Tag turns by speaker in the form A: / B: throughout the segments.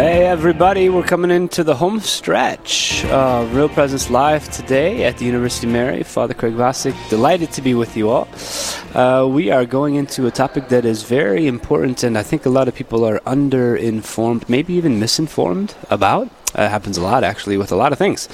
A: Hey, everybody, we're coming into the home stretch. Uh, Real Presence Live today at the University of Mary. Father Craig Vasek, delighted to be with you all. Uh, we are going into a topic that is very important, and I think a lot of people are under-informed, maybe even misinformed about. Uh, happens a lot, actually, with a lot of things.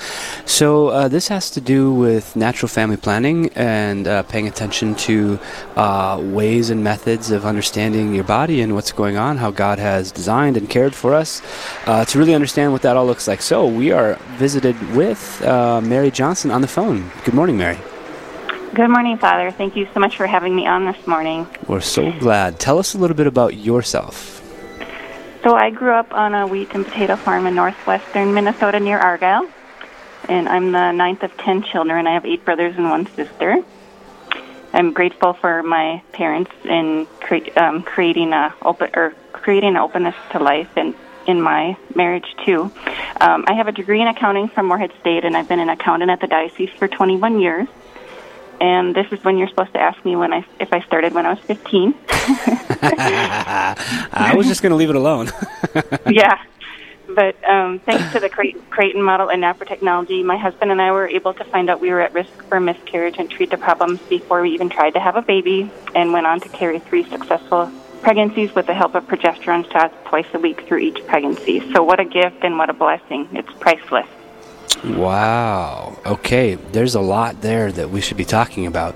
A: So, uh, this has to do with natural family planning and uh, paying attention to uh, ways and methods of understanding your body and what's going on, how God has designed and cared for us, uh, to really understand what that all looks like. So, we are visited with uh, Mary Johnson on the phone. Good morning, Mary.
B: Good morning, Father. Thank you so much for having me on this morning.
A: We're so glad. Tell us a little bit about yourself.
B: So, I grew up on a wheat and potato farm in northwestern Minnesota near Argyle, and I'm the ninth of ten children. I have eight brothers and one sister. I'm grateful for my parents in cre- um, creating a open or creating openness to life and in my marriage too. Um, I have a degree in accounting from Moorhead State, and I've been an accountant at the diocese for 21 years. And this is when you're supposed to ask me when I if I started when I was 15.
A: I was just going to leave it alone.
B: yeah. But um, thanks to the Cray- Creighton model and NAPRO technology, my husband and I were able to find out we were at risk for miscarriage and treat the problems before we even tried to have a baby, and went on to carry three successful pregnancies with the help of progesterone shots twice a week through each pregnancy. So, what a gift and what a blessing! It's priceless.
A: Wow. Okay, there's a lot there that we should be talking about.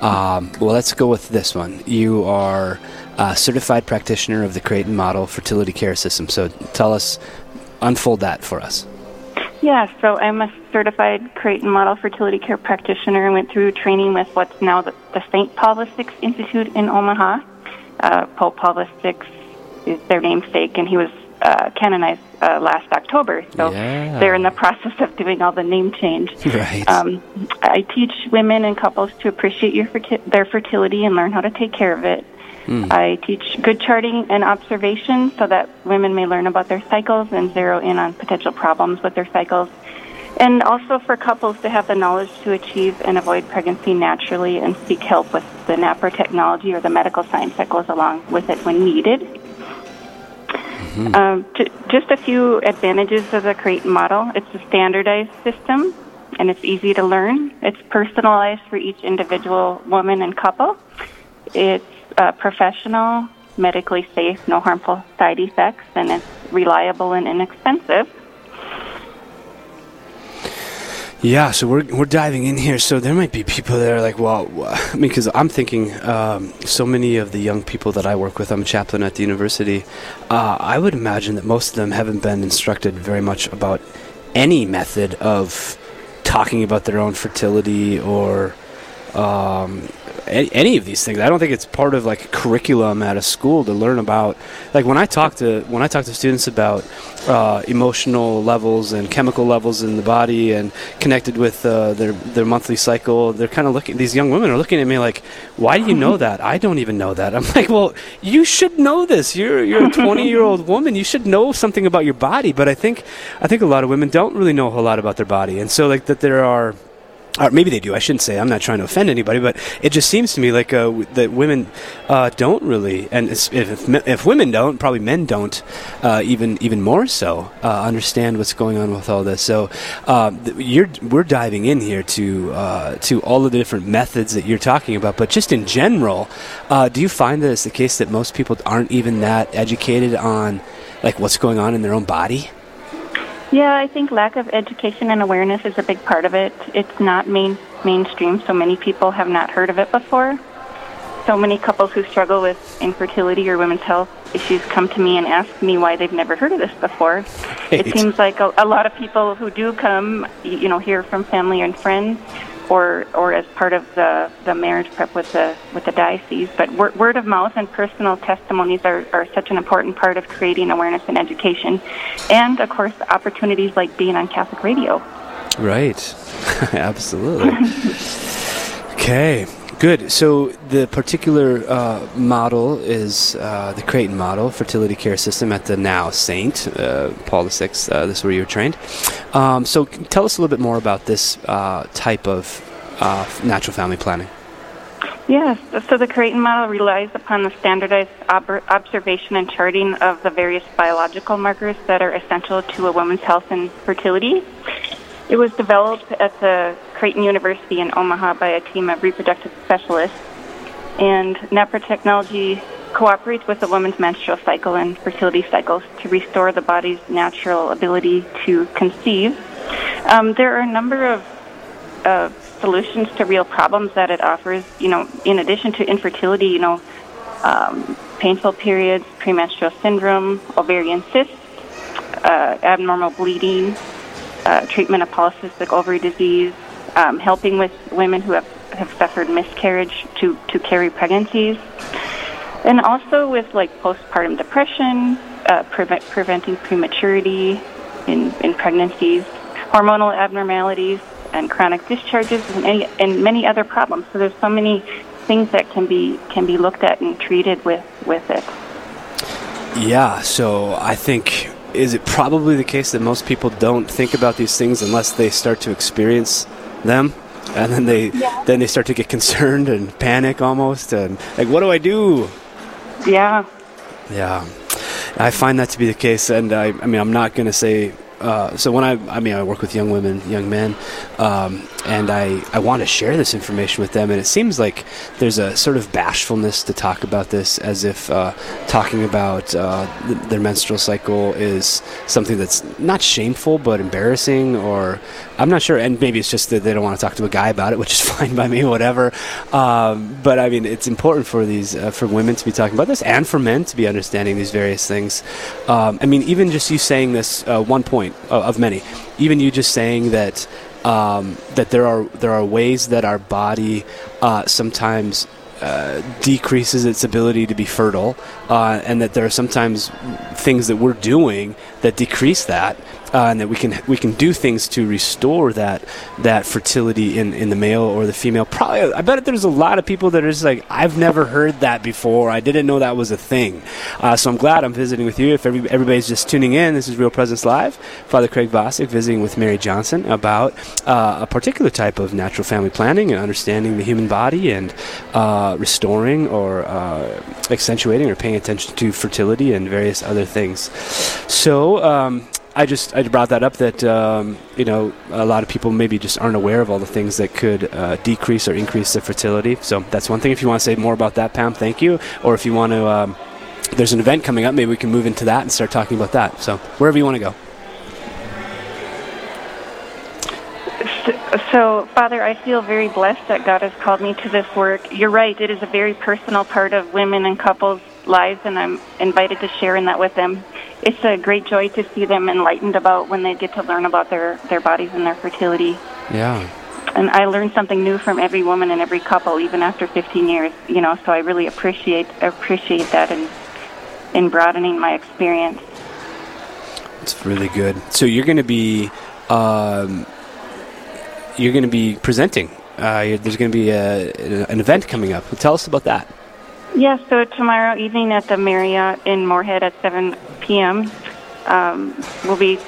A: Um, well, let's go with this one. You are a certified practitioner of the Creighton Model Fertility Care System. So tell us, unfold that for us.
B: Yeah, so I'm a certified Creighton Model Fertility Care practitioner and went through training with what's now the, the St. Paul Institute in Omaha. Uh, Pope Paul VI is their namesake, and he was uh, canonized uh, last October. So
A: Yeah.
B: they're in the process of doing all the name change.
A: Right.
B: Um, I teach women and couples to appreciate your ferti- their fertility and learn how to take care of it. I teach good charting and observation so that women may learn about their cycles and zero in on potential problems with their cycles. And also for couples to have the knowledge to achieve and avoid pregnancy naturally and seek help with the NAPRO technology or the medical science that goes along with it when needed. Um, j- just a few advantages of the Creighton model. It's a standardized system, and it's easy to learn. It's personalized for each individual woman and couple. It's uh, professional, medically safe, no harmful side effects, and it's reliable and inexpensive.
A: Yeah, so we're we're diving in here. So there might be people that are like, well, I mean, because I'm thinking, um, so many of the young people that I work with, I'm a chaplain at the university. Uh, I would imagine that most of them haven't been instructed very much about any method of talking about their own fertility or um, any, any of these things. I don't think it's part of like curriculum at a school to learn about. Like when I talk to when I talk to students about uh, emotional levels and chemical levels in the body and connected with uh, their their monthly cycle, they're kind of looking. These young women are looking at me like, "Why do you know that? I don't even know that." I'm like, "Well, you should know this. You're you're a 20 year old woman. You should know something about your body." But I think I think a lot of women don't really know a whole lot about their body, and so like that there are or maybe they do. I shouldn't say. I'm not trying to offend anybody, but it just seems to me like uh, that women uh, don't really, and if, if if women don't, probably men don't, uh, even even more so, uh, understand what's going on with all this. So uh, you're we're diving in here to uh, to all of the different methods that you're talking about, but just in general, do you find that it's the case that most people aren't even that educated on like what's going on in their own body?
B: Yeah, I think lack of education and awareness is a big part of it. It's not main mainstream, so many people have not heard of it before. So many couples who struggle with infertility or women's health issues come to me and ask me why they've never heard of this before.
A: Right.
B: It seems like a, a lot of people who do come, you know, hear from family and friends, or or as part of the, the marriage prep with the with the diocese. But word, word of mouth and personal testimonies are, are such an important part of creating awareness and education, and of course opportunities like being on Catholic radio.
A: Right. Absolutely. okay. Good. So the particular uh, model is uh, the Creighton model, fertility care system at the now Saint uh, Paul VI. Uh, this is where you were trained. Um, so tell us a little bit more about this uh, type of uh, natural family planning.
B: Yes, so the Creighton model relies upon the standardized ob- observation and charting of the various biological markers that are essential to a woman's health and fertility. It was developed at the Creighton University in Omaha by a team of reproductive specialists, and NAPRO technology cooperates with the woman's menstrual cycle and fertility cycles to restore the body's natural ability to conceive. Um, there are a number of uh, solutions to real problems that it offers. You know, in addition to infertility, you know, um, painful periods, premenstrual syndrome, ovarian cysts, uh, abnormal bleeding, uh, treatment of polycystic ovary disease, um, helping with women who have, have suffered miscarriage to, to carry pregnancies, and also with like postpartum depression, uh, prevent, preventing prematurity in, in pregnancies, hormonal abnormalities, and chronic discharges and, any, and many other problems. So there's so many things that can be can be looked at and treated with with it.
A: Yeah, so I think is it probably the case that most people don't think about these things unless they start to experience them and then they yeah. then they start to get concerned and panic almost and like what do I do?
B: Yeah.
A: Yeah. I find that to be the case and I I mean I'm not going to say uh, so when I, I mean, I work with young women, young men, um, and I, I want to share this information with them. And it seems like there's a sort of bashfulness to talk about this, as if uh, talking about uh, th- their menstrual cycle is something that's not shameful but embarrassing, or I'm not sure. And maybe it's just that they don't want to talk to a guy about it, which is fine by me, whatever. Um, but I mean, it's important for these uh, for women to be talking about this, and for men to be understanding these various things. Um, I mean, even just you saying this uh, one point uh, of many, even you just saying that um, that there are there are ways that our body uh, sometimes uh, decreases its ability to be fertile, uh, and that there are sometimes things that we're doing that decrease that, uh, and that we can we can do things to restore that that fertility in, in the male or the female. Probably, I bet there's a lot of people that are just like, I've never heard that before. I didn't know that was a thing. Uh, so I'm glad I'm visiting with you. If every, everybody's just tuning in, this is Real Presence Live. Father Craig Vasek visiting with Mary Johnson about uh, a particular type of natural family planning and understanding the human body and uh, restoring or uh, accentuating or paying attention to fertility and various other things. So. Um, I just I brought that up that um, you know a lot of people maybe just aren't aware of all the things that could uh, decrease or increase the fertility. So that's one thing. If you want to say more about that, Pam, thank you. Or if you want to, um, there's an event coming up. Maybe we can move into that and start talking about that. So wherever you want to go.
B: So, Father, I feel very blessed that God has called me to this work. You're right, it is a very personal part of women and couples' lives, and I'm invited to share in that with them it's a great joy to see them enlightened about when they get to learn about their, their bodies and their fertility.
A: Yeah.
B: And I learn something new from every woman and every couple, even after 15 years. You know, so I really appreciate appreciate that in in broadening my experience.
A: It's really good. So you're going to be um, you're going to be presenting. Uh, there's going to be a, an event coming up. Tell us about that.
B: Yes, yeah, so tomorrow evening at the Marriott in Moorhead at 7 p.m. Um, we'll be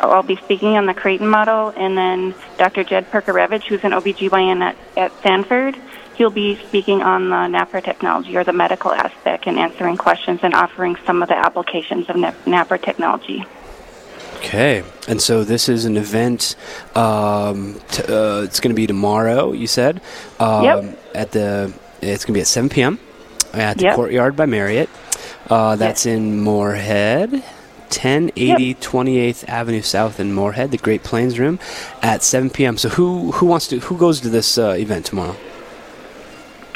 B: I'll be speaking on the Creighton model, and then Dr. Jed Perkarevich, who's an OBGYN at, at Sanford, he'll be speaking on the NAPRO technology or the medical aspect and answering questions and offering some of the applications of NAPRO technology.
A: Okay, and so this is an event. Um, t- uh, it's going to be tomorrow. You said
B: um, yep.
A: at the. It's going to be at 7 p.m. at the yep. Courtyard by Marriott. Uh, that's yes. in Moorhead. 1080 yep. 28th Avenue South in Moorhead, the Great Plains Room, at 7 p.m. So who who wants to who goes to this uh, event tomorrow?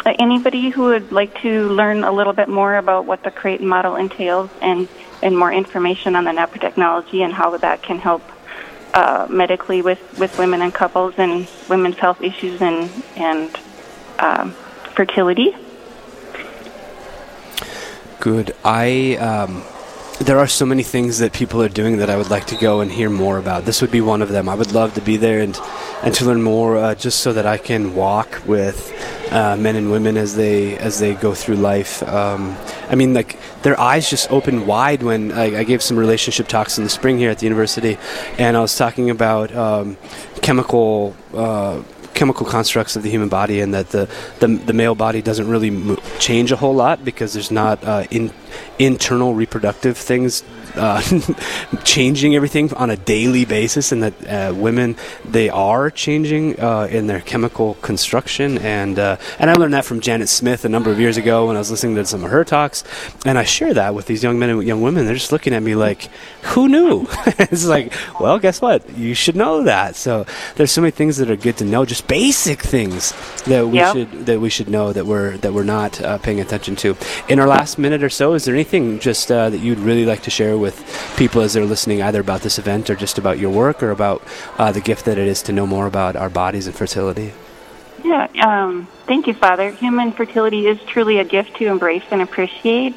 B: Uh, anybody who would like to learn a little bit more about what the Creighton model entails and and more information on the NAPRO technology and how that can help uh, medically with, with women and couples and women's health issues and and um, fertility.
A: Good. I um, there are so many things that people are doing that I would like to go and hear more about. This would be one of them. I would love to be there and and to learn more, uh, just so that I can walk with uh, men and women as they as they go through life. Um, I mean, like their eyes just open wide when I, I, gave some relationship talks in the spring here at the university, and I was talking about um, chemical. Uh, chemical constructs of the human body, and that the the, the male body doesn't really mo- change a whole lot because there's not uh, in internal reproductive things uh, changing everything on a daily basis, and that uh, women they are changing uh, in their chemical construction. And uh, and I learned that from Janet Smith a number of years ago when I was listening to some of her talks, and I share that with these young men and young women. They're just looking at me like, "Who knew?" it's like, well, guess what? You should know that. So there's so many things that are good to know, just basic things that we
B: Yep.
A: should that we should know that we're that we're not uh, paying attention to. In our last minute or so, is there anything just uh, that you'd really like to share with people as they're listening, either about this event or just about your work or about uh, the gift that it is to know more about our bodies and fertility?
B: Yeah, um, thank you, Father. Human fertility is truly a gift to embrace and appreciate.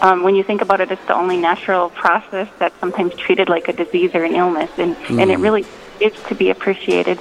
B: Um, when you think about it, it's the only natural process that's sometimes treated like a disease or an illness, and, and it really is to be appreciated.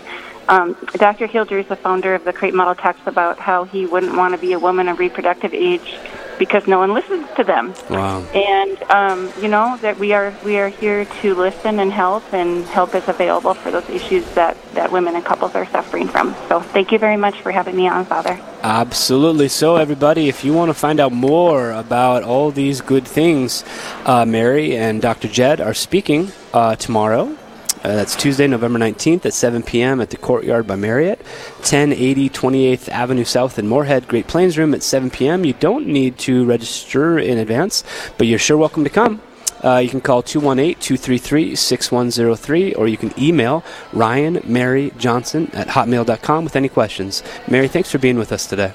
B: Um, Dr. is the founder of the Creighton Model, talks about how he wouldn't want to be a woman of reproductive age because no one listens to them.
A: Wow.
B: And um, you know that we are we are here to listen and help, and help is available for those issues that that women and couples are suffering from. So thank you very much for having me on, Father.
A: Absolutely. So, everybody, if you want to find out more about all these good things, uh, Mary and Dr. Jed are speaking uh, tomorrow. Uh, that's Tuesday, November 19th at 7 p.m. at the Courtyard by Marriott, 1080 28th Avenue South in Moorhead. Great Plains Room at 7 p.m. You don't need to register in advance, but you're sure welcome to come. Uh, you can call 218 233 6103 or you can email Ryan Mary Johnson at hotmail.com with any questions. Mary, thanks for being with us today.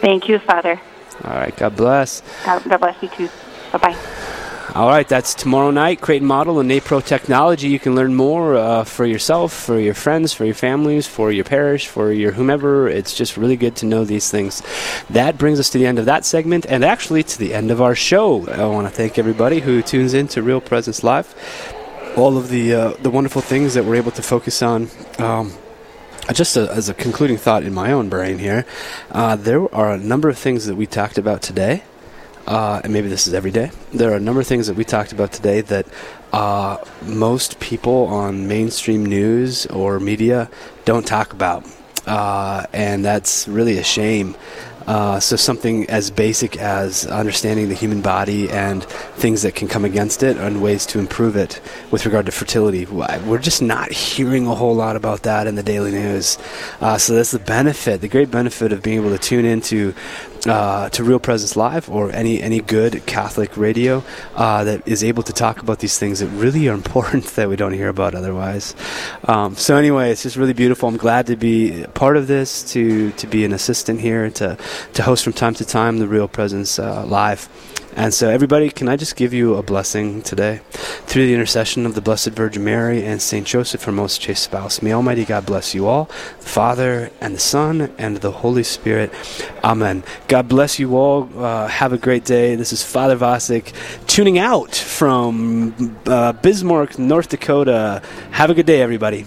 B: Thank you, Father.
A: All right, God bless.
B: God, God bless you too. Bye bye.
A: All right, that's tomorrow night. Creighton Model and NAPRO Technology. You can learn more uh, for yourself, for your friends, for your families, for your parish, for your whomever. It's just really good to know these things. That brings us to the end of that segment and actually to the end of our show. I want to thank everybody who tunes in to Real Presence Live. All of the uh, the wonderful things that we're able to focus on. Um, just a, as a concluding thought in my own brain here, uh, there are a number of things that we talked about today uh, and maybe this is every day. There are a number of things that we talked about today that uh, most people on mainstream news or media don't talk about, uh, and that's really a shame. Uh, so something as basic as understanding the human body and things that can come against it and ways to improve it with regard to fertility. We're just not hearing a whole lot about that in the daily news. Uh, so that's the benefit, the great benefit of being able to tune into uh, to Real Presence Live or any any good Catholic radio uh, that is able to talk about these things that really are important that we don't hear about otherwise. Um, so anyway, it's just really beautiful. I'm glad to be part of this, to to be an assistant here, to to host from time to time the Real Presence uh, Live. And so, everybody, can I just give you a blessing today? Through the intercession of the Blessed Virgin Mary and St. Joseph, her most chaste spouse, may Almighty God bless you all, the Father, and the Son, and the Holy Spirit. Amen. God bless you all. Uh, have a great day. This is Father Vasek tuning out from uh, Bismarck, North Dakota. Have a good day, everybody.